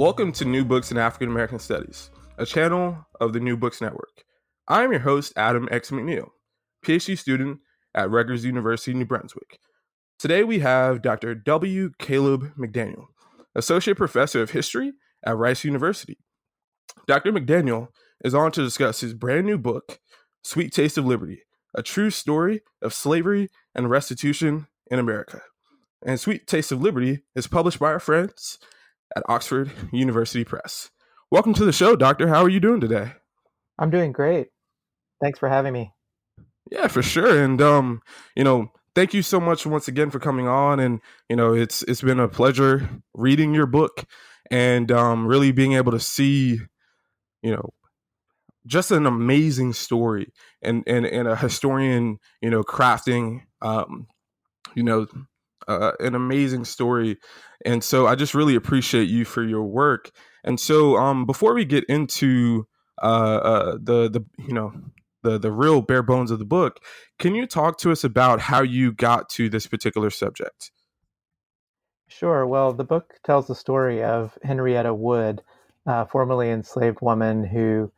Welcome to New Books in African American Studies, a channel of the New Books Network. I am your host, Adam X. McNeil, PhD student at Rutgers University, New Brunswick. Today we have Dr. W. Caleb McDaniel, Associate Professor of History at Rice University. Dr. McDaniel is on to discuss his brand new book, Sweet Taste of Liberty, a true story of slavery and restitution in America. And Sweet Taste of Liberty is published by our friends at Oxford University Press. Welcome to the show, Doctor. How are you doing today? I'm doing great. Thanks for having me. Yeah, for sure. And um, you know, thank you so much once again for coming on. And you know, it's it's been a pleasure reading your book and um, really being able to see, you know, just an amazing story and and and a historian, you know, crafting, um, you know, uh, an amazing story and so I just really appreciate you for your work. And so um, before we get into uh, uh, the the you know the the real bare bones of the book, can you talk to us about how you got to this particular subject? Sure. Well, the book tells the story of Henrietta Wood, a formerly enslaved woman who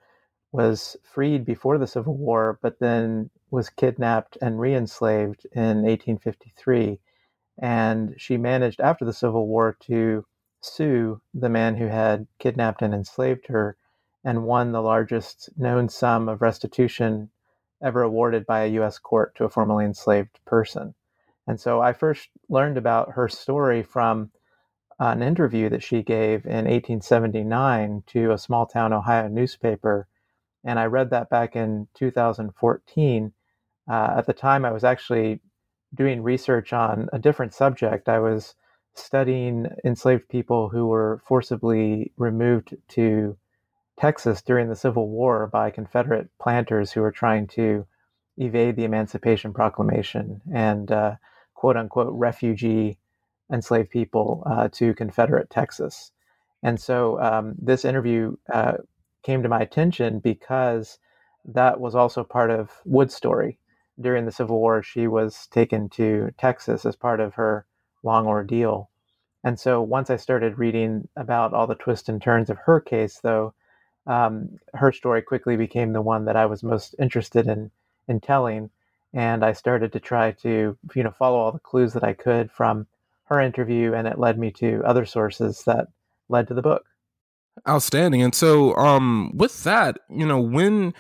was freed before the Civil War, but then was kidnapped and re-enslaved in 1853 and she managed after the Civil War to sue the man who had kidnapped and enslaved her and won the largest known sum of restitution ever awarded by a U.S. court to a formerly enslaved person. And so I first learned about her story from an interview that she gave in 1879 to a small town Ohio newspaper. And I read that back in 2014. Uh, at the time, I was actually doing research on a different subject. I was studying enslaved people who were forcibly removed to Texas during the Civil War by Confederate planters who were trying to evade the Emancipation Proclamation and uh, quote unquote refugee enslaved people uh, to Confederate Texas. And so um, this interview uh, came to my attention because that was also part of Wood's story during the Civil War, she was taken to Texas as part of her long ordeal. And so once I started reading about all the twists and turns of her case, though, um, her story quickly became the one that I was most interested in in telling. And I started to try to, you know, follow all the clues that I could from her interview, and it led me to other sources that led to the book. Outstanding. And so um with that, you know, when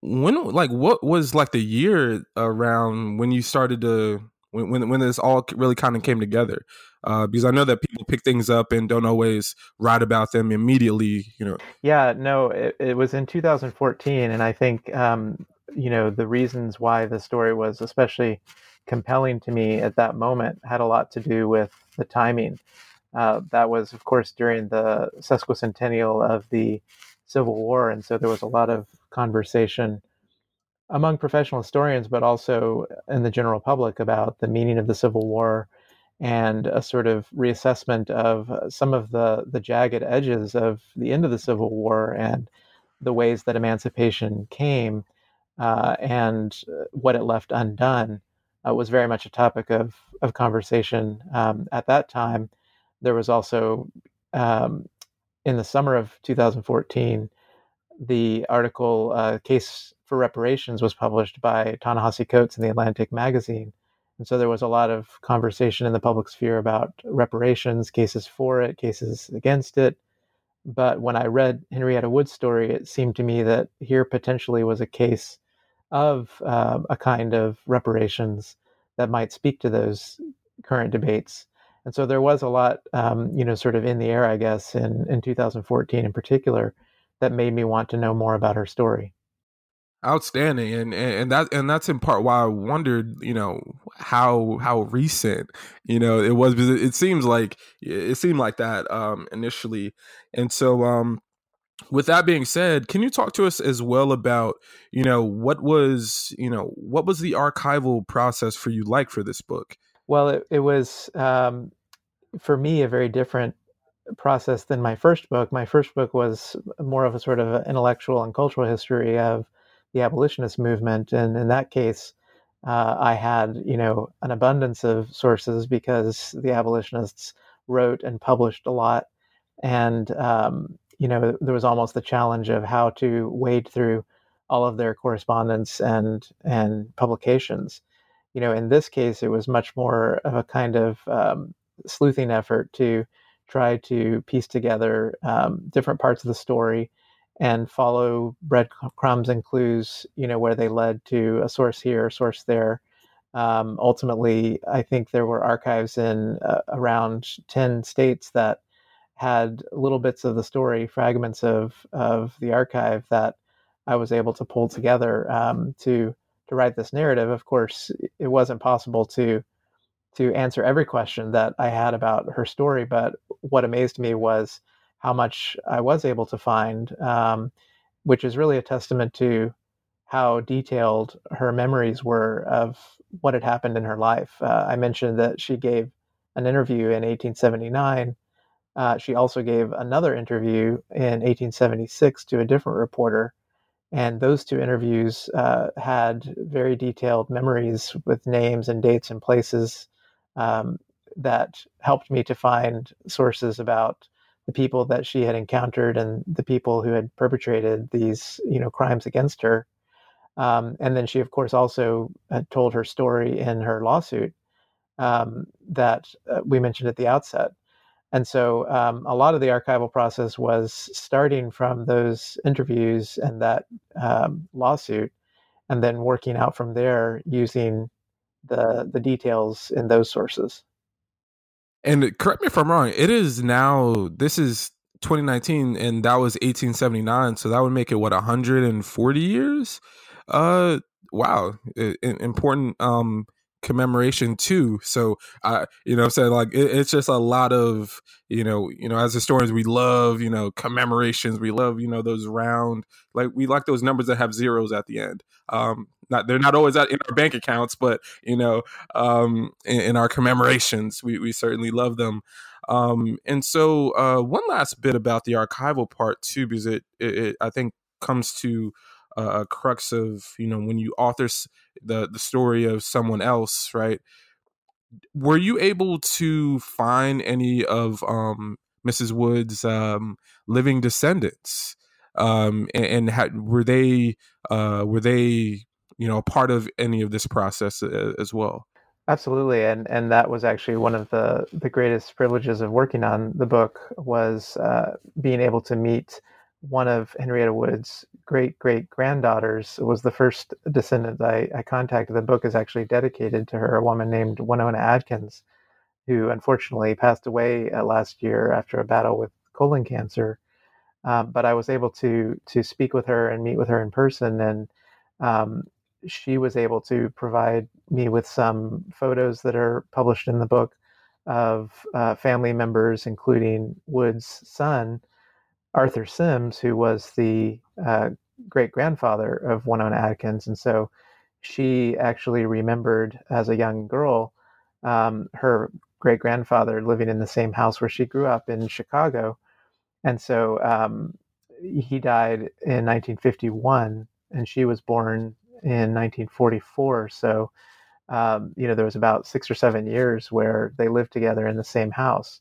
when like what was like the year around when you started to when when, when this all really kind of came together? Uh, because I know that people pick things up and don't always write about them immediately, you know. Yeah, no, it, it was in 2014 and I think um you know, the reasons why the story was especially compelling to me at that moment had a lot to do with the timing. Uh, that was, of course, during the sesquicentennial of the Civil War, and so there was a lot of conversation among professional historians, but also in the general public about the meaning of the Civil War and a sort of reassessment of some of the the jagged edges of the end of the Civil War and the ways that emancipation came uh, and what it left undone uh, was very much a topic of of conversation um, at that time there was also um, in the summer of 2014 the article uh, case for reparations was published by ta-nehisi coates in the atlantic magazine And so there was a lot of conversation in the public sphere about reparations, cases for it, cases against it. But when I read Henrietta Wood's story, it seemed to me that here potentially was a case of uh, a kind of reparations that might speak to those current debates. And so there was a lot, um, you know, sort of in the air, I guess, in, in 2014 in particular, that made me want to know more about her story. Outstanding and, and that and that's in part why i wondered you know how how recent you know it was because it seems like it seemed like that um initially. And so um with that being said can you talk to us as well about you know what was you know what was the archival process for you like for this book? Well it, it was um for me a very different process than my first book my first book was more of a sort of intellectual and cultural history of the abolitionist movement. And in that case, uh, I had, you know, an abundance of sources because the abolitionists wrote and published a lot. And, um, you know, there was almost the challenge of how to wade through all of their correspondence and, and publications. You know, in this case, it was much more of a kind of um, sleuthing effort to try to piece together um, different parts of the story and follow breadcrumbs and clues, you know, where they led to a source here, a source there. Um, ultimately, I think there were archives in uh, around 10 states that had little bits of the story, fragments of, of the archive that I was able to pull together um, to, to write this narrative. Of course, it wasn't possible to, to answer every question that I had about her story, but what amazed me was how much I was able to find, um, which is really a testament to how detailed her memories were of what had happened in her life. Uh, I mentioned that she gave an interview in 1879. Uh, she also gave another interview in 1876 to a different reporter. And those two interviews uh, had very detailed memories with names and dates and places um, that helped me to find sources about the people that she had encountered and the people who had perpetrated these you know crimes against her. Um, and then she of course also had told her story in her lawsuit um, that uh, we mentioned at the outset. And so um, a lot of the archival process was starting from those interviews and that um, lawsuit and then working out from there using the the details in those sources and correct me if I'm wrong. It is now. This is 2019, and that was 1879. So that would make it what 140 years. Uh, wow, important um commemoration too. So I, you know, I'm saying like it, it's just a lot of you know, you know, as historians, we love you know commemorations. We love you know those round like we like those numbers that have zeros at the end. Um, not they're not always in our bank accounts, but you know, um, in, in our commemorations, we we certainly love them. Um, and so uh, one last bit about the archival part too, because it, it, it I think comes to a crux of you know when you author the the story of someone else, right? Were you able to find any of um, Mrs. Wood's um, living descendants? Um, and, and were they uh, were they you know a part of any of this process uh, as well? Absolutely, and and that was actually one of the the greatest privileges of working on the book was uh, being able to meet one of Henrietta Wood's great great granddaughters was the first descendant I, I contacted. The book is actually dedicated to her, a woman named Winona Adkins, who unfortunately passed away uh, last year after a battle with colon cancer. Um, but I was able to to speak with her and meet with her in person, and um, she was able to provide me with some photos that are published in the book of uh, family members, including Wood's son, Arthur Sims, who was the uh, great grandfather of Winona Adkins. And so she actually remembered as a young girl um, her great grandfather living in the same house where she grew up in Chicago. And so um, he died in 1951, and she was born in 1944. So, um, you know, there was about six or seven years where they lived together in the same house.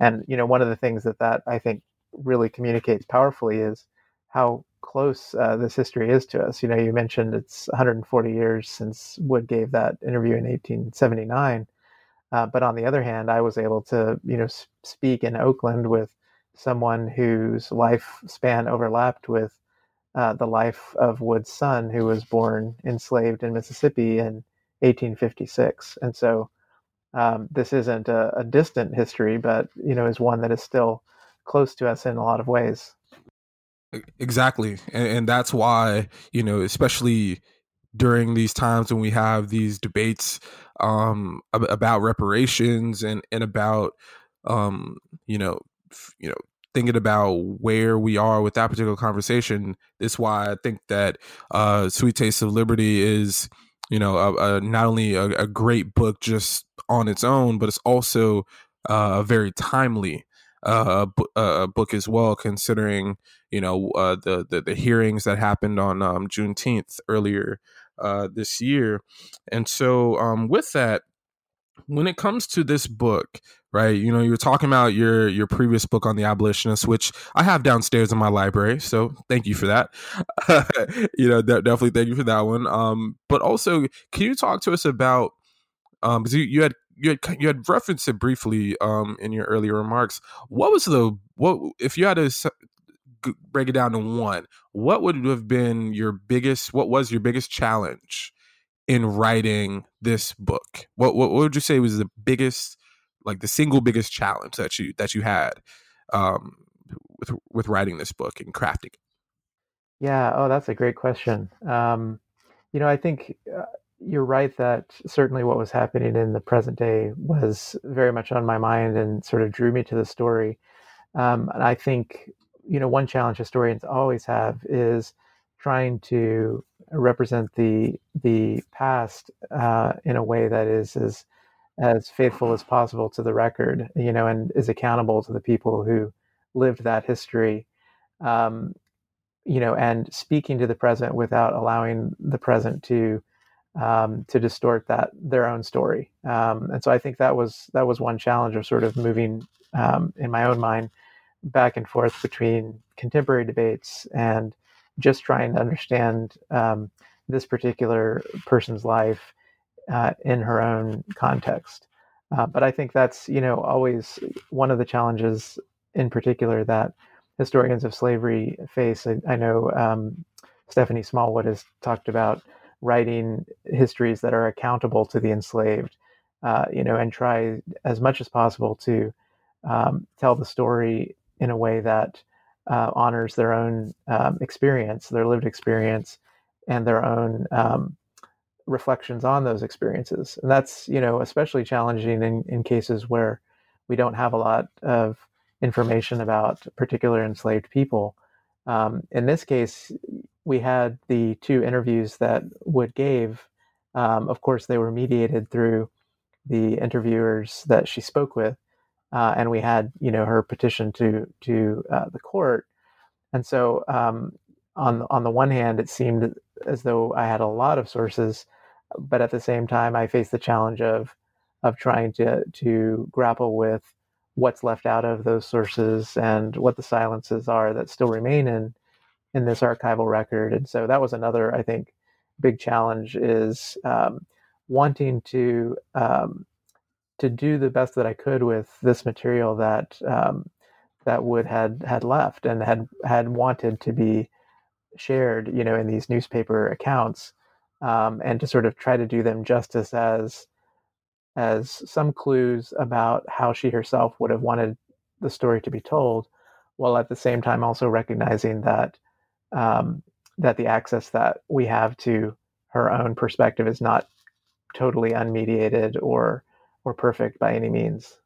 And, you know, one of the things that that I think really communicates powerfully is how close uh, this history is to us. You know, you mentioned it's 140 years since Wood gave that interview in 1879. Uh, but on the other hand, I was able to, you know, speak in Oakland with someone whose lifespan overlapped with uh, the life of Wood's son, who was born enslaved in Mississippi in 1856. And so um, this isn't a, a, distant history, but you know, is one that is still close to us in a lot of ways. Exactly, and, and that's why you know, especially during these times when we have these debates um, about reparations and and about um, you know, you know, thinking about where we are with that particular conversation. is why I think that uh, "Sweet Taste of Liberty" is you know a, a, not only a, a, great book just on its own, but it's also uh, a very timely uh, book as well, considering you know uh, the, the, the hearings that happened on um, Juneteenth earlier uh, this year, and so um, with that, when it comes to this book, right? You know, you were talking about your your previous book on the abolitionists, which I have downstairs in my library. So thank you for that. you know, de- definitely thank you for that one. Um, but also, can you talk to us about um, because you, you had you had you had referenced it briefly um in your earlier remarks. What was the what if you had to break it down to one? What would have been your biggest? What was your biggest challenge in writing this book? What, what, what would you say was the biggest, like the single biggest challenge that you that you had um, with with writing this book and crafting? Yeah. Oh, that's a great question. Um, you know, I think uh, you're right that certainly what was happening in the present day was very much on my mind and sort of drew me to the story. Um, and I think you know one challenge historians always have is trying to represent the the past uh, in a way that is as as faithful as possible to the record, you know, and is accountable to the people who lived that history, um, you know, and speaking to the present without allowing the present to um, to distort that their own story. Um, and so I think that was that was one challenge of sort of moving um, in my own mind back and forth between contemporary debates and just trying to understand um, this particular person's life uh, in her own context. Uh, but I think that's you know always one of the challenges in particular that historians of slavery face. I, I know um, Stephanie Smallwood has talked about writing histories that are accountable to the enslaved, uh, you know, and try as much as possible to um, tell the story in a way that uh, honors their own um, experience, their lived experience, and their own um, reflections on those experiences. And that's, you know, especially challenging in, in cases where we don't have a lot of information about particular enslaved people. Um, in this case, we had the two interviews that Wood gave. Um, of course, they were mediated through the interviewers that she spoke with, uh, and we had you know her petition to to uh, the court, and so um, on on the one hand, it seemed as though I had a lot of sources, but at the same time, I faced the challenge of of trying to to grapple with what's left out of those sources and what the silences are that still remain in in this archival record. And so that was another, I think, big challenge is um, wanting to um, to do the best that I could with this material that um, that Wood had had left and had had wanted to be shared, you know, in these newspaper accounts, um, and to sort of try to do them justice as as some clues about how she herself would have wanted the story to be told, while at the same time also recognizing that um, that the access that we have to her own perspective is not totally unmediated or or perfect by any means.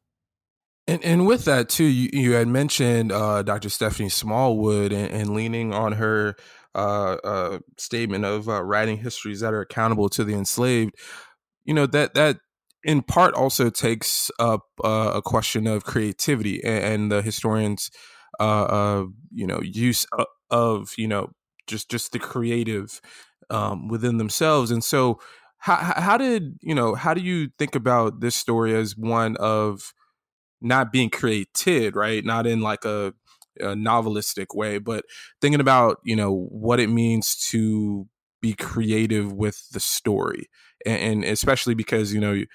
And and with that too, you, you had mentioned uh, Dr. Stephanie Smallwood and, and leaning on her uh, uh, statement of uh, writing histories that are accountable to the enslaved. You know that that in part also takes up uh, a question of creativity and, and the historians, uh, you know, use of, of, you know just just the creative um, within themselves. And so, how how did you know? How do you think about this story as one of not being created, right? Not in like a a novelistic way, but thinking about you know what it means to be creative with the story, and, and especially because you know you,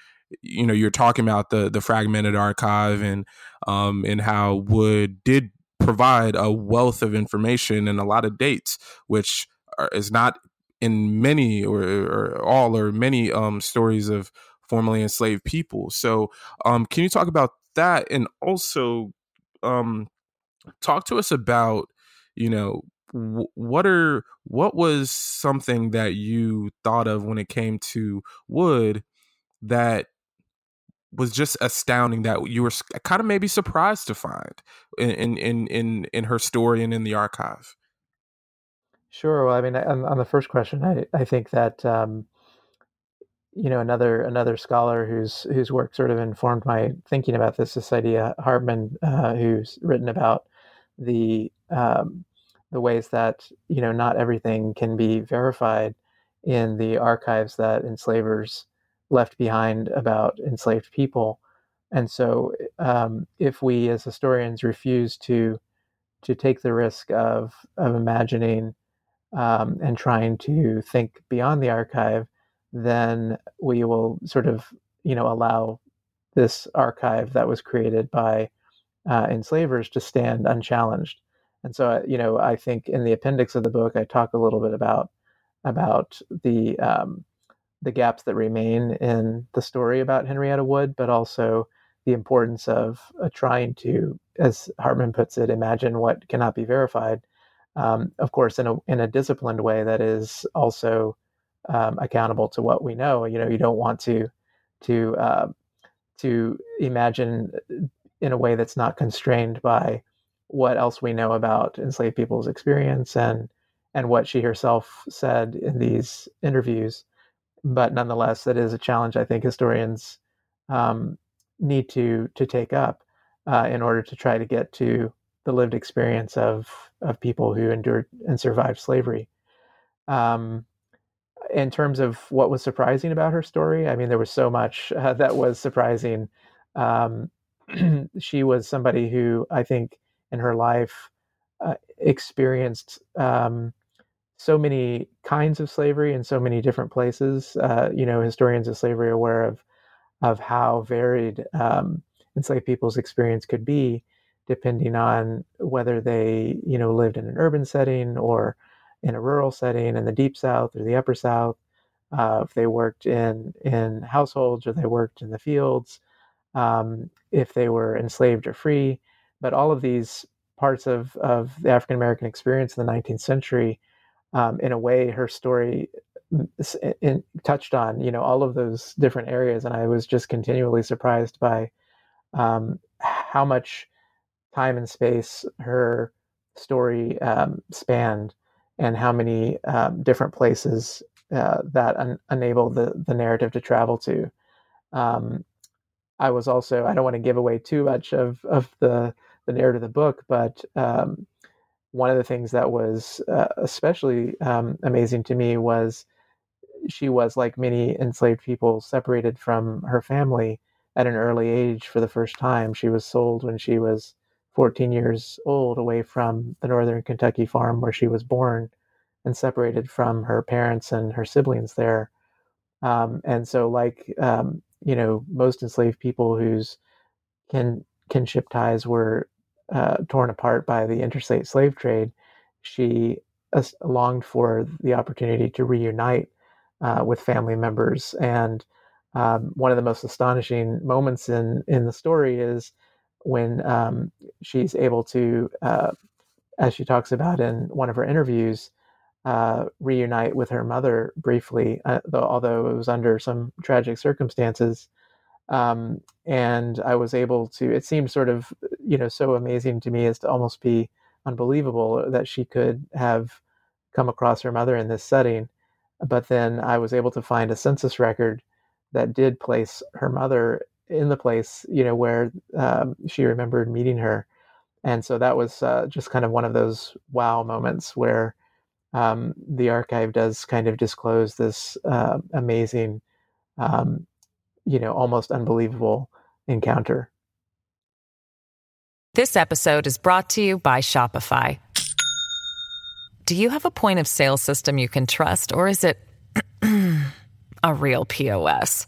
you know you're talking about the the fragmented archive and um and how Wood did provide a wealth of information and a lot of dates, which is not in many or, or all or many um, stories of formerly enslaved people. So, um, can you talk about that and also um, talk to us about, you know, what are what was something that you thought of when it came to Wood that was just astounding that you were kind of maybe surprised to find in in in in her story and in the archive. Sure. Well, I mean, on, on the first question, I I think that um, you know another another scholar whose whose work sort of informed my thinking about this is Saidiya Hartman, uh, who's written about the um, the ways that you know not everything can be verified in the archives that enslavers left behind about enslaved people. And so, um, if we as historians refuse to to take the risk of of imagining um, and trying to think beyond the archive, then we will sort of you know allow this archive that was created by uh, enslavers to stand unchallenged. And so, uh, you know, I think in the appendix of the book, I talk a little bit about about the um, the gaps that remain in the story about Henrietta Wood, but also the importance of uh, trying to, as Hartman puts it, imagine what cannot be verified. Um, of course, in a in a disciplined way that is also um, accountable to what we know. You know, you don't want to to uh, to imagine in a way that's not constrained by what else we know about enslaved people's experience and and what she herself said in these interviews but nonetheless, that is a challenge I think historians um, need to to take up uh, in order to try to get to the lived experience of of people who endured and survived slavery. Um, in terms of what was surprising about her story, I mean, there was so much uh, that was surprising. Um, she was somebody who I think in her life uh, experienced um, so many kinds of slavery in so many different places. Uh, you know, historians of slavery are aware of of how varied um, enslaved people's experience could be, depending on whether they you know lived in an urban setting or in a rural setting in the deep south or the upper south. Uh, if they worked in in households or they worked in the fields, um, if they were enslaved or free, but all of these parts of of the African American experience in the 19th century um, in a way her story mm, in, touched on you know all of those different areas and i was just continually surprised by um, how much time and space her story um, spanned and how many um, different places uh, that un- enable the, the narrative to travel to. Um, i was also i don't want to give away too much of, of the, the narrative of the book but um, one of the things that was uh, especially um, amazing to me was she was like many enslaved people separated from her family at an early age for the first time. She was sold when she was 14 years old away from the northern kentucky farm where she was born and separated from her parents and her siblings there um, and so like um, you know most enslaved people whose kin kinship ties were uh, torn apart by the interstate slave trade, she longed for the opportunity to reunite uh, with family members. And um, one of the most astonishing moments in in the story is when um, she's able to, uh, as she talks about in one of her interviews, uh, reunite with her mother briefly, uh, though, although it was under some tragic circumstances. Um, and I was able to. It seemed sort of, you know, so amazing to me as to almost be unbelievable that she could have come across her mother in this setting. But then I was able to find a census record that did place her mother in the place, you know, where um, she remembered meeting her. And so that was uh, just kind of one of those wow moments where um, the archive does kind of disclose this uh, amazing um, you know almost unbelievable encounter This episode is brought to you by Shopify. Do you have a point of sale system you can trust, or is it a real POS?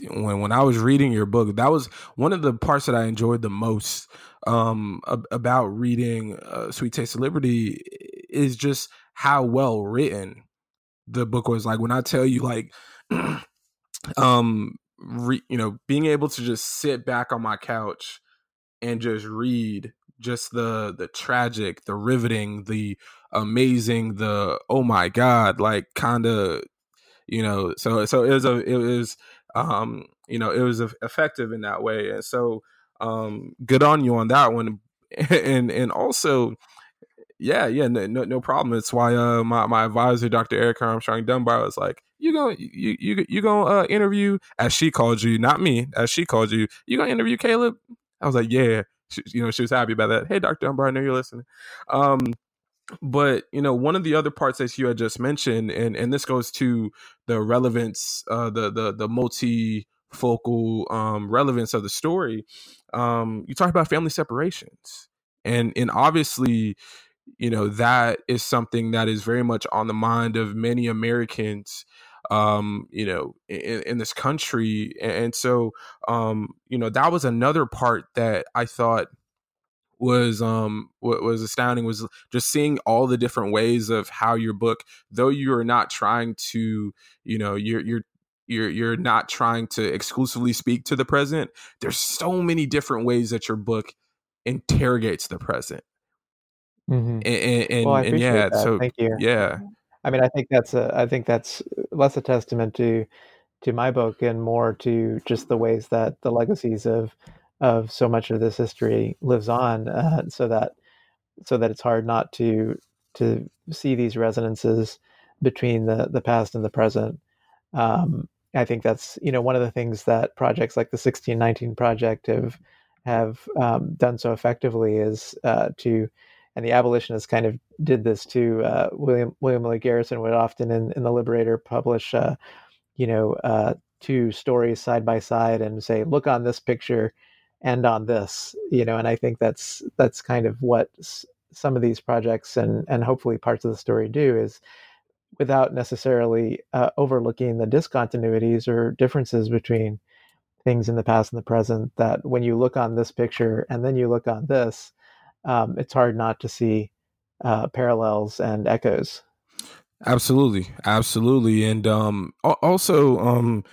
when when I was reading your book, that was one of the parts that I enjoyed the most um, about reading uh, "Sweet Taste of Liberty" is just how well written the book was. Like when I tell you, like, um, re, you know, being able to just sit back on my couch and just read just the the tragic, the riveting, the amazing, the oh my god, like kind of you know so so it was a it was um you know it was effective in that way and so um good on you on that one and and also yeah yeah no no problem it's why uh my, my advisor dr erica armstrong dunbar was like you gonna you you you gonna uh, interview as she called you not me as she called you you gonna interview caleb? I was like yeah. She, you know she was happy about that. Hey dr dunbar i know you're listening. Um but you know one of the other parts that you had just mentioned and and this goes to the relevance uh the the the multifocal um relevance of the story um you talk about family separations. And and obviously you know that is something that is very much on the mind of many americans um you know in, in this country. And so um you know that was another part that i thought was um what was astounding was just seeing all the different ways of how your book though you are not trying to you know you're you're you're you're not trying to exclusively speak to the present there's so many different ways that your book interrogates the present mm-hmm. and, and, well, and yeah that. so thank you yeah i mean i think that's a i think that's less a testament to to my book and more to just the ways that the legacies of of so much of this history lives on, uh, so that so that it's hard not to to see these resonances between the the past and the present. Um, I think that's you know one of the things that projects like the 1619 project have have um, done so effectively is uh, to and the abolitionists kind of did this too. Uh, William William Lloyd Garrison would often in, in the Liberator publish uh, you know uh, two stories side by side and say, look on this picture end on this you know and i think that's that's kind of what some of these projects and and hopefully parts of the story do is without necessarily uh, overlooking the discontinuities or differences between things in the past and the present that when you look on this picture and then you look on this um, it's hard not to see uh, parallels and echoes. Absolutely. Absolutely. And um, also um,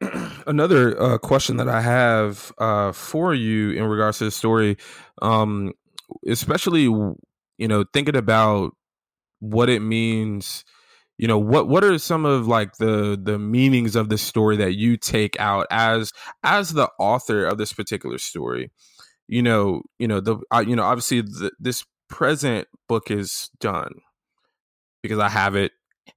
another uh, question that I have uh, for you in regards to the story, um, especially you know thinking about what it means. You know what? What are some of like the the meanings of the story that you take out as as the author of this particular story? You know, you know the uh, you know obviously the, this present book is done because I have it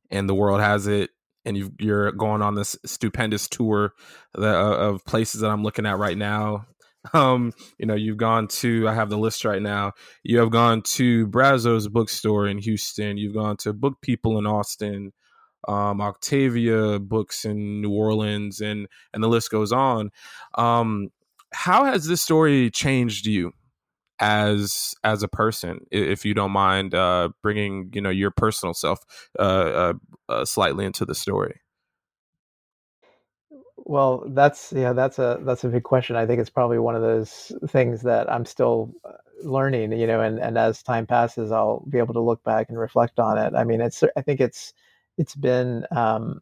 and the world has it and you are going on this stupendous tour uh, of places that I'm looking at right now. Um, you know, you've gone to I have the list right now. You have gone to Brazos bookstore in Houston. You've gone to Book People in Austin, um, Octavia Books in New Orleans, and and the list goes on. Um, how has this story changed you? As as a person if you don't mind uh bringing you know your personal self uh, uh, uh, slightly into the story. Well that's yeah that's a that's a big question. I think it's probably one of those things that i'm still uh, learning you know and and as time passes i'll be able to look back and reflect on it. I mean it's i think it's it's been um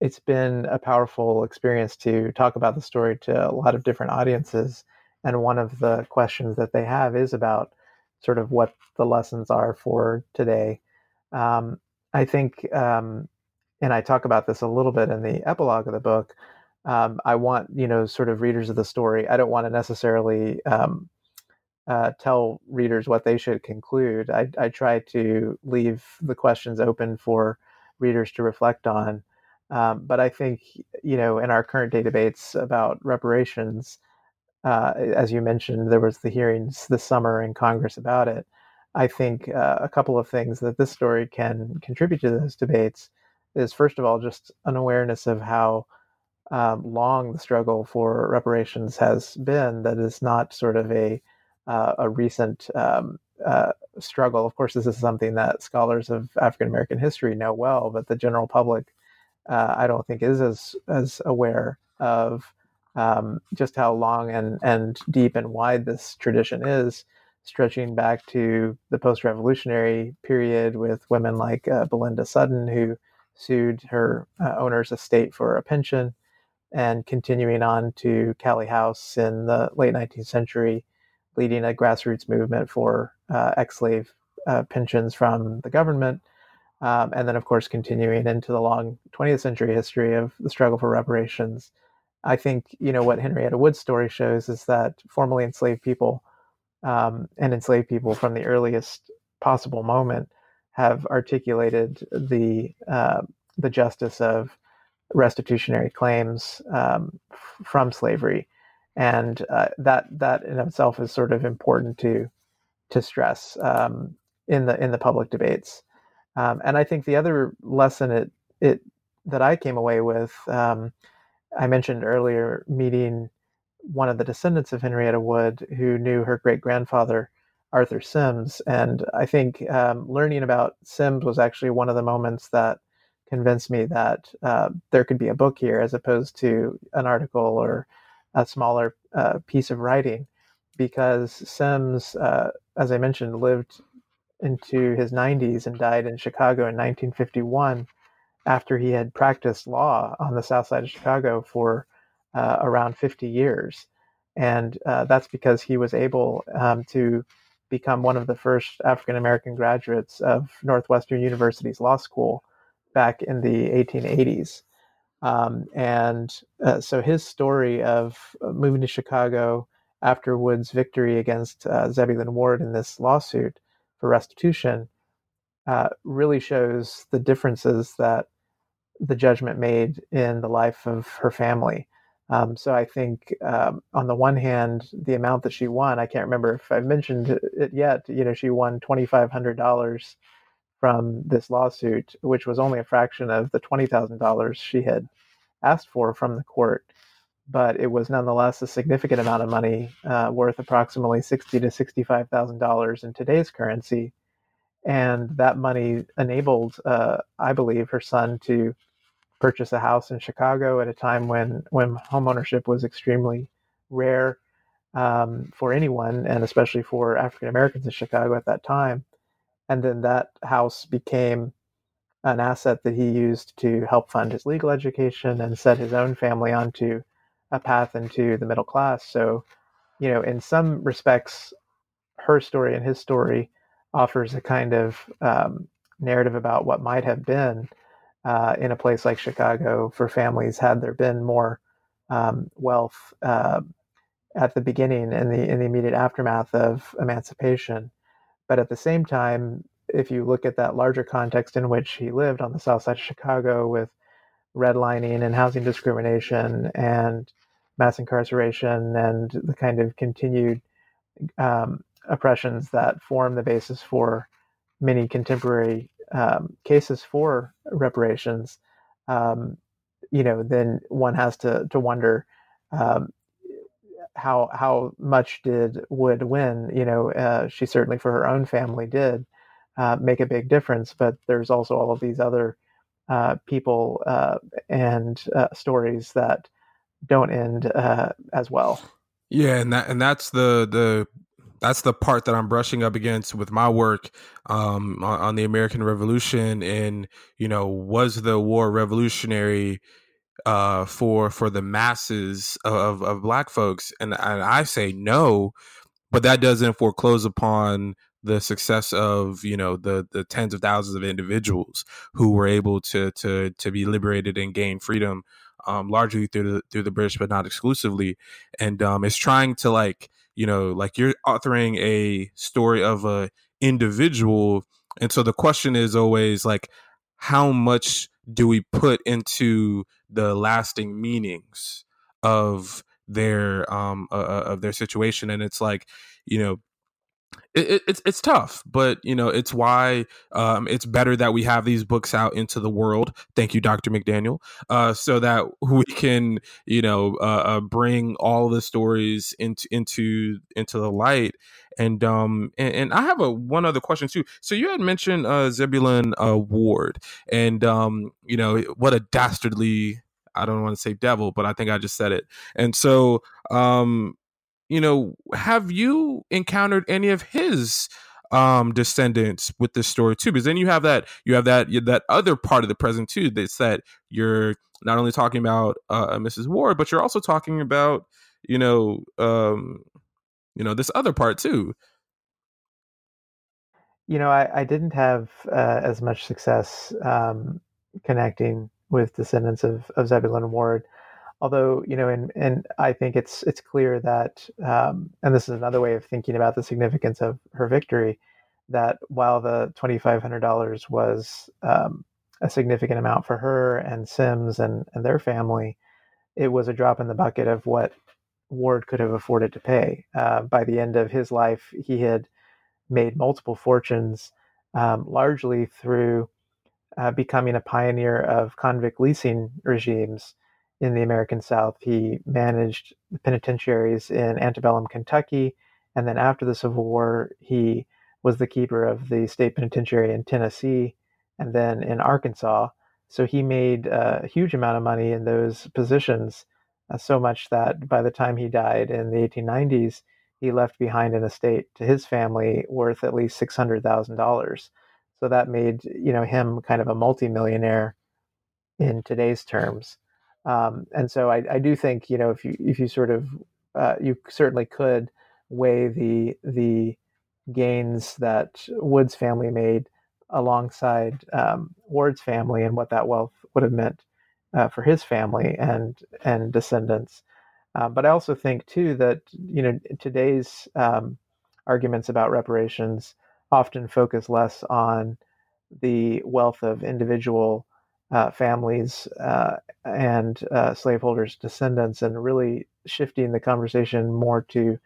it's been a powerful experience to talk about the story to a lot of different audiences and one of the questions that they have is about sort of what the lessons are for today. Um, I think, um, and I talk about this a little bit in the epilogue of the book. Um, I want, you know, sort of readers of the story. I don't want to necessarily um, uh, tell readers what they should conclude. I, I, try to leave the questions open for readers to reflect on. Um, but I think, you know, in our current day debates about reparations, uh, as you mentioned, there was the hearings this summer in Congress about it. I think uh, a couple of things that this story can contribute to those debates is, first of all, just an awareness of how um, long the struggle for reparations has been. That is not sort of a uh, a recent um, uh, struggle. Of course, this is something that scholars of African American history know well, but the general public, uh, I don't think, is as as aware of um, just how long and and deep and wide this tradition is, stretching back to the post-revolutionary period with women like uh, Belinda Sutton, who sued her uh, owner's estate for a pension, and continuing on to Callie House in the late 19th century leading a grassroots movement for uh, ex-slave uh, pensions from the government, um, and then of course continuing into the long 20th century history of the struggle for reparations. I think you know what Henrietta Wood's story shows is that formerly enslaved people um, and enslaved people from the earliest possible moment have articulated the uh, the justice of restitutionary claims um, from slavery and uh, that that in itself is sort of important to to stress um, in the in the public debates. Um, and I think the other lesson it it that I came away with, um, I mentioned earlier, meeting one of the descendants of Henrietta Wood, who knew her great grandfather Arthur Sims, and I think um, learning about Sims was actually one of the moments that convinced me that uh, there could be a book here as opposed to an article or a smaller uh, piece of writing because Sims, uh, as I mentioned, lived into his 90s and died in Chicago in 1951 after he had practiced law on the south side of Chicago for uh, around 50 years. And uh, that's because he was able um, to become one of the first African American graduates of Northwestern University's law school back in the 1880s. Um, and uh, so his story of uh, moving to Chicago after Wood's victory against uh, Zebulon Ward in this lawsuit for restitution uh, really shows the differences that the judgment made in the life of her family. Um, so I think, um, on the one hand, the amount that she won, I can't remember if I've mentioned it yet. You know, she won twenty five hundred dollars from this lawsuit, which was only a fraction of the $20,000 she had asked for from the court. But it was nonetheless a significant amount of money, uh, worth approximately sixty to sixty-five thousand dollars in today's currency, and that money enabled, uh, I believe, her son to purchase a house in Chicago at a time when when homeownership was extremely rare um, for anyone, and especially for African Americans in Chicago at that time and then that house became an asset that he used to help fund his legal education and set his own family onto a path into the middle class. So, you know, in some respects, her story and his story offers a kind of um, narrative about what might have been uh, in a place like Chicago for families had there been more um, wealth uh, at the beginning in the in the immediate aftermath of emancipation. But at the same time, if you look at that larger context in which he lived on the south side of Chicago with redlining and housing discrimination and mass incarceration and the kind of continued um, oppressions that form the basis for many contemporary um, cases for reparations, um, you know, then one has to to wonder um, how how much did Wood win? You know, uh, she certainly for her own family did uh, make a big difference, but there's also all of these other uh, people uh, and uh, stories that don't end uh, as well. Yeah, and that and that's the the that's the part that I'm brushing up against with my work um, on, on the American Revolution. And you know, was the war revolutionary? uh, for for the masses of, of black folks, and, and I say no, but that doesn't foreclose upon the success of you know the the tens of thousands of individuals who were able to to to be liberated and gain freedom um, largely through the through the British, but not exclusively. And um, it's trying to like you know like you're authoring a story of a individual, and so the question is always like how much do we put into the lasting meanings of their um uh, uh of their situation? And it's like you know it, it's it's tough, but you know it's why um, it's better that we have these books out into the world. Thank you, Dr. McDaniel, uh, so that we can you know uh, uh, bring all the stories into into into the light. And um and, and, I have a one other question too. So you had mentioned uh, Zebulon uh, Ward, and um you know what a dastardly I don't want to say devil, but I think I just said it. And so um you know, have you encountered any of his um descendants with this story too? Because then you have that you have that that other part of the present too. That's that you're not only talking about uh, uh Mrs. Ward, but you're also talking about you know um you know this other part too. You know, I, I didn't have uh, as much success um, connecting with descendants of, of Zebulon Ward although you know and and i think it's it's clear that um, and this is another way of thinking about the significance of her victory that while the $2500 was um, a significant amount for her and sims and and their family it was a drop in the bucket of what ward could have afforded to pay. Uh, by the end of his life he had made multiple fortunes um, largely through uh, becoming a pioneer of convict leasing regimes in the American South. He managed the penitentiaries in antebellum Kentucky, and then after the Civil War, he was the keeper of the state penitentiary in Tennessee and then in Arkansas. So he made a huge amount of money in those positions, uh, so much that by the time he died in the 1890s, he left behind an estate to his family worth at least six hundred thousand dollars. So that made you know him kind of a multimillionaire in today's terms. Um, and so I, I, do think you know if you if you sort of uh, you certainly could weigh the the gains that Wood's family made alongside um, Ward's family and what that wealth would have meant uh, for his family and and descendants. Uh, but I also think too that you know today's um, arguments about reparations often focus less on the wealth of individual uh, families uh, and uh, slaveholders' descendants, and really shifting the conversation more to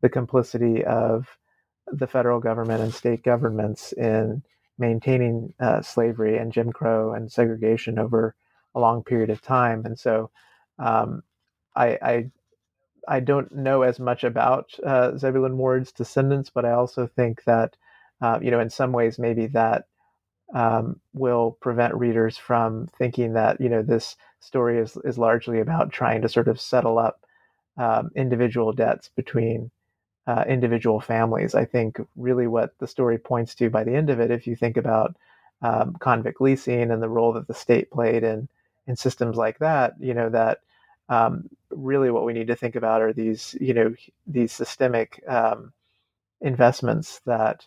the complicity of the federal government and state governments in maintaining uh, slavery and Jim Crow and segregation over a long period of time. And so, um, I, I, I don't know as much about uh, Zebulon Ward's descendants, but I also think that uh, you know in some ways maybe that um, will prevent readers from thinking that you know this story is is largely about trying to sort of settle up um, individual debts between uh, individual families. I think really what the story points to by the end of it, if you think about um, convict leasing and the role that the state played in in systems like that, you know that um, really what we need to think about are these you know these systemic um, investments that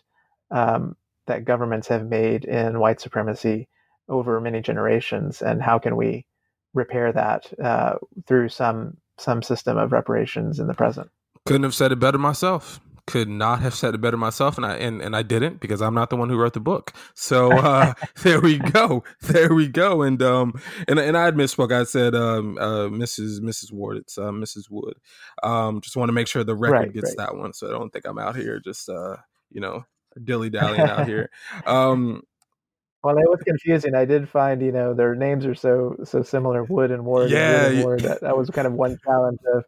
um, that governments have made in white supremacy over many generations, and how can we repair that uh, through some some system of reparations in the present? Couldn't have said it better myself. Could not have said it better myself, and I and, and I didn't because I'm not the one who wrote the book. So uh, there we go, there we go, and um and and I had misspoke. I said um uh Mrs. Mrs. Ward. It's uh, Mrs. Wood. Um, just want to make sure the record right, gets right. that one, so I don't think I'm out here just uh you know dilly dallying out here. Um, well, it was confusing. I did find, you know, their names are so so similar, Wood and Ward. Yeah, and Ward. That, that was kind of one challenge of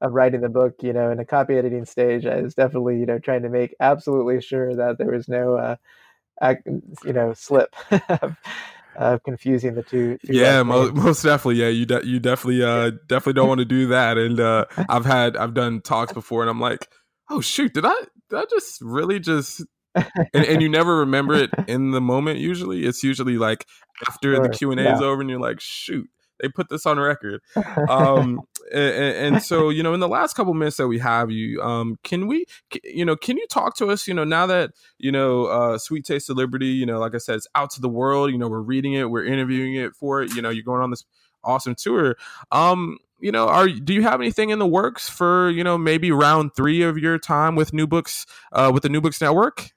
of writing the book. You know, in a copy editing stage, I was definitely, you know, trying to make absolutely sure that there was no, uh, you know, slip. Uh, confusing the two. two yeah, most, most definitely. Yeah, you de- you definitely uh, definitely don't want to do that. And uh, I've had I've done talks before, and I'm like, oh shoot, did I did I just really just and, and, you never remember it in the moment. Usually, it's usually like after sure, the Q and A is over, and you're like, "Shoot, they put this on record." Um, and, and, so, you know, in the last couple minutes that we have you, um, can we, you know, can you talk to us? You know, now that you know, uh, Sweet Taste of Liberty, you know, like I said, it's out to the world. You know, we're reading it, we're interviewing it for it. You know, you're going on this awesome tour. Um, you know, are do you have anything in the works for you know maybe round three of your time with New Books uh, with the New Books Network?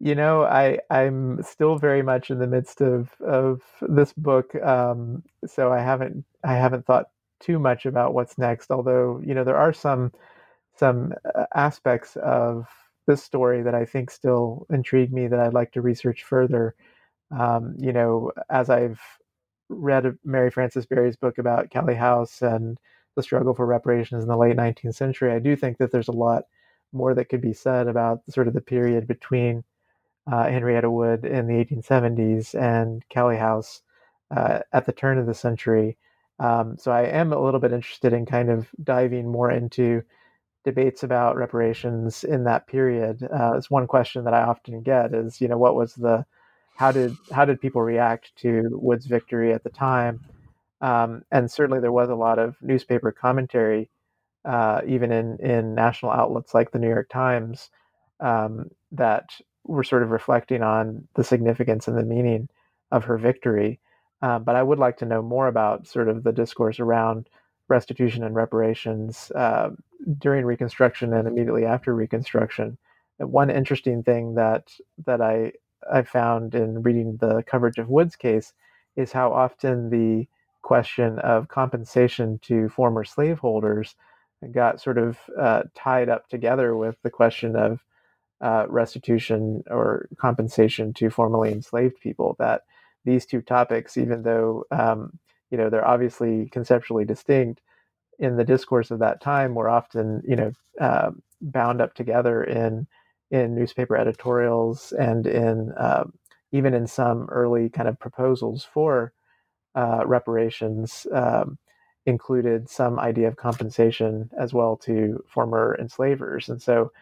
You know, I I'm still very much in the midst of of this book, um, so I haven't I haven't thought too much about what's next. Although you know there are some some uh, aspects of this story that I think still intrigue me that I'd like to research further. Um, you know, as I've read Mary Frances Berry's book about Callie House and the struggle for reparations in the late 19th century, I do think that there's a lot more that could be said about sort of the period between uh, Henrietta Wood in the 1870s and Callie House uh, at the turn of the century. Um, so I am a little bit interested in kind of diving more into debates about reparations in that period. Uh, it's one question that I often get is, you know, what was the, how did how did people react to Wood's victory at the time? Um, and certainly there was a lot of newspaper commentary, uh, even in in national outlets like the New York Times, um, that were sort of reflecting on the significance and the meaning of her victory. Uh, but I would like to know more about sort of the discourse around restitution and reparations uh, during Reconstruction and immediately after Reconstruction. And one interesting thing that that I I found in reading the coverage of Wood's case is how often the question of compensation to former slaveholders got sort of uh, tied up together with the question of uh, restitution or compensation to formerly enslaved people. That these two topics, even though um, you know they're obviously conceptually distinct, in the discourse of that time, were often you know uh, bound up together in in newspaper editorials and in uh, even in some early kind of proposals for uh, reparations. Um, included some idea of compensation as well to former enslavers. And so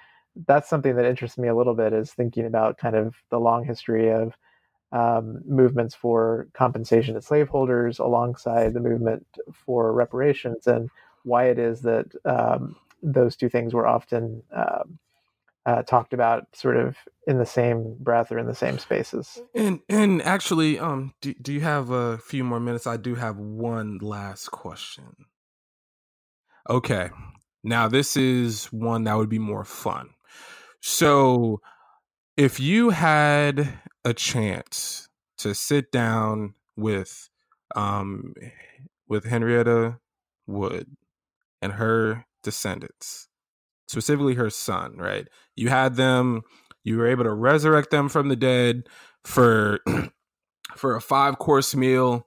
that's something that interests me a little bit is thinking about kind of the long history of um, movements for compensation to slaveholders alongside the movement for reparations and why it is that um, those two things were often um, uh, talked about sort of in the same breath or in the same spaces. And and actually, um, do, do you have a few more minutes? I do have one last question. Okay, now this is one that would be more fun. So, if you had a chance to sit down with um with Henrietta Wood and her descendants, specifically her son, right? You had them, you were able to resurrect them from the dead for for a five course meal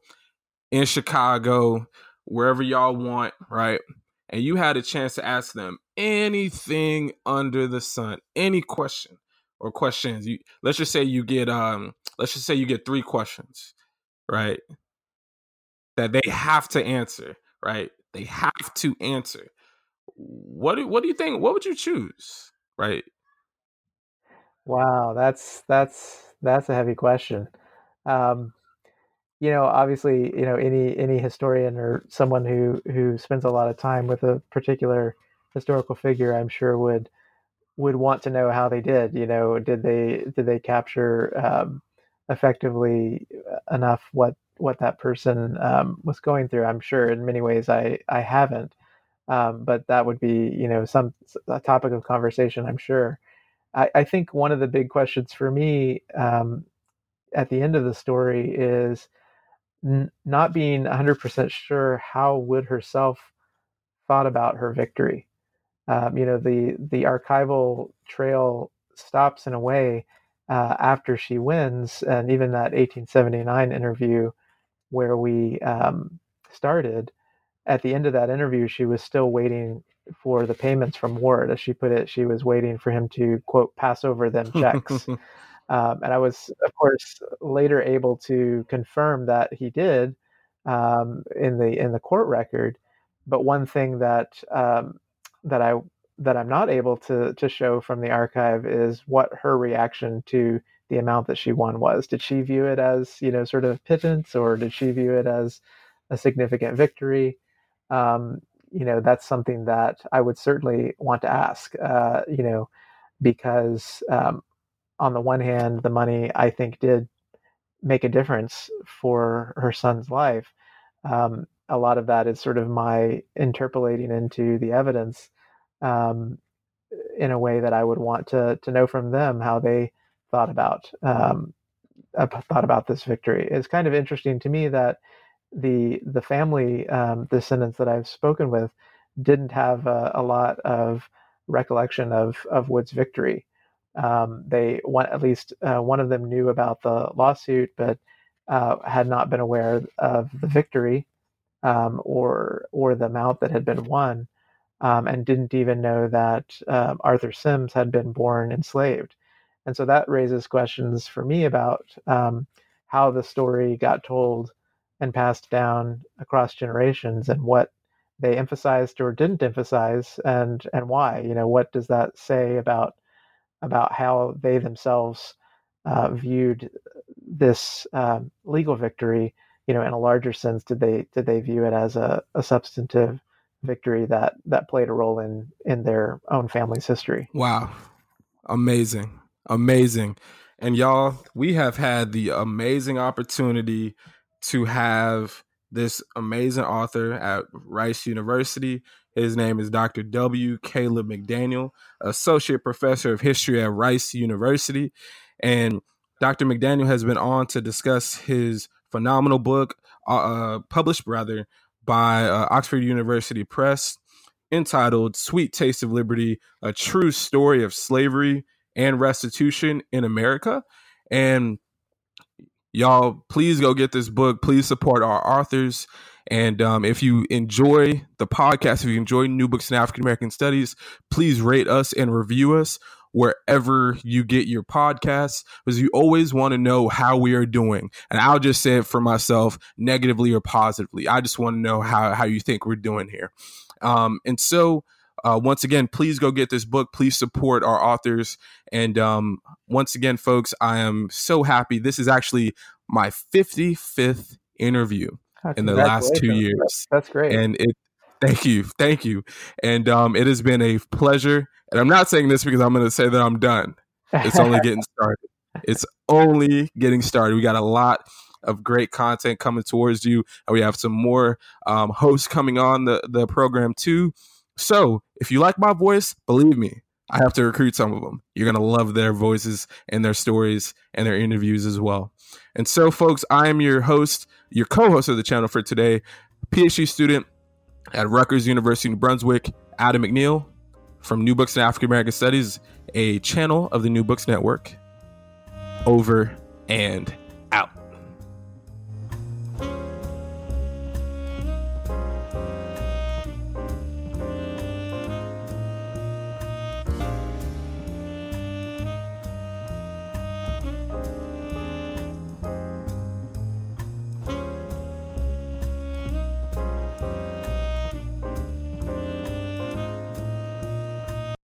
in Chicago, wherever y'all want, right? And you had a chance to ask them anything under the sun, any question or questions. You let's just say you get um let's just say you get three questions, right? That they have to answer, right? They have to answer. What do, what do you think? What would you choose, right? Wow, that's that's that's a heavy question. Um, you know, obviously, you know, any any historian or someone who who spends a lot of time with a particular historical figure, I'm sure would would want to know how they did. You know, did they did they capture um, effectively enough what what that person um, was going through? I'm sure in many ways I I haven't, um, but that would be you know some a topic of conversation. I'm sure. I, I think one of the big questions for me um, at the end of the story is n- not being 100% sure how Wood herself thought about her victory um, you know the the archival trail stops in a way uh, after she wins, and even that 1879 interview where we um, started. At the end of that interview, she was still waiting for the payments from Ward, as she put it. She was waiting for him to quote pass over them checks. um, and I was, of course, later able to confirm that he did um, in the in the court record. But one thing that um, that I that I'm not able to to show from the archive is what her reaction to the amount that she won was. Did she view it as you know sort of pittance, or did she view it as a significant victory? Um, you know, that's something that I would certainly want to ask. Uh, you know, because um, on the one hand, the money I think did make a difference for her son's life. Um, a lot of that is sort of my interpolating into the evidence um, in a way that I would want to to know from them how they thought about um, thought about this victory. It's kind of interesting to me that the the family um, descendants that I've spoken with didn't have a, lot of recollection of of Wood's victory. Um, they one at least uh, one of them knew about the lawsuit, but uh, had not been aware of the victory um, or or the amount that had been won, um, and didn't even know that uh, Arthur Sims had been born enslaved. And so that raises questions for me about um, how the story got told and passed down across generations and what they emphasized or didn't emphasize and and why you know what does that say about about how they themselves uh, viewed this um, legal victory? You know in a larger sense did they did they view it as a, a substantive victory that that played a role in in their own family's history? Wow. Amazing. Amazing. And y'all we have had the amazing opportunity to have this amazing author at Rice University. His name is Dr. W. Caleb McDaniel, Associate Professor of History at Rice University. And Dr. McDaniel has been on to discuss his phenomenal book, uh, uh, published rather by uh, Oxford University Press, entitled Sweet Taste of Liberty A True Story of Slavery and Restitution in America. And y'all please go get this book. Please support our authors. And um, if you enjoy the podcast if you enjoy new books in african american studies please rate us and review us wherever you get your podcasts because you always want to know how we are doing. And i'll just say it for myself negatively or positively. I just want to know how, how you think we're doing here. Um, and so uh, once again, please go get this book. Please support our authors. And um, once again, folks, I am so happy. This is actually my 55th interview oh, in the last two years. That's great. And it, thank you. Thank you. And um, it has been a pleasure. And I'm not saying this because I'm going to say that I'm done. It's only getting started. It's only getting started. We got a lot of great content coming towards you. And we have some more um, hosts coming on the, the program too. So if you like my voice, believe me, I have to recruit some of them. You're going to love their voices and their stories and their interviews as well. And so, folks, I am your host, your co host of the channel for today, PhD student at Rutgers University, New Brunswick, Adam McNeil from New Books in African American Studies, a channel of the New Books Network. Over and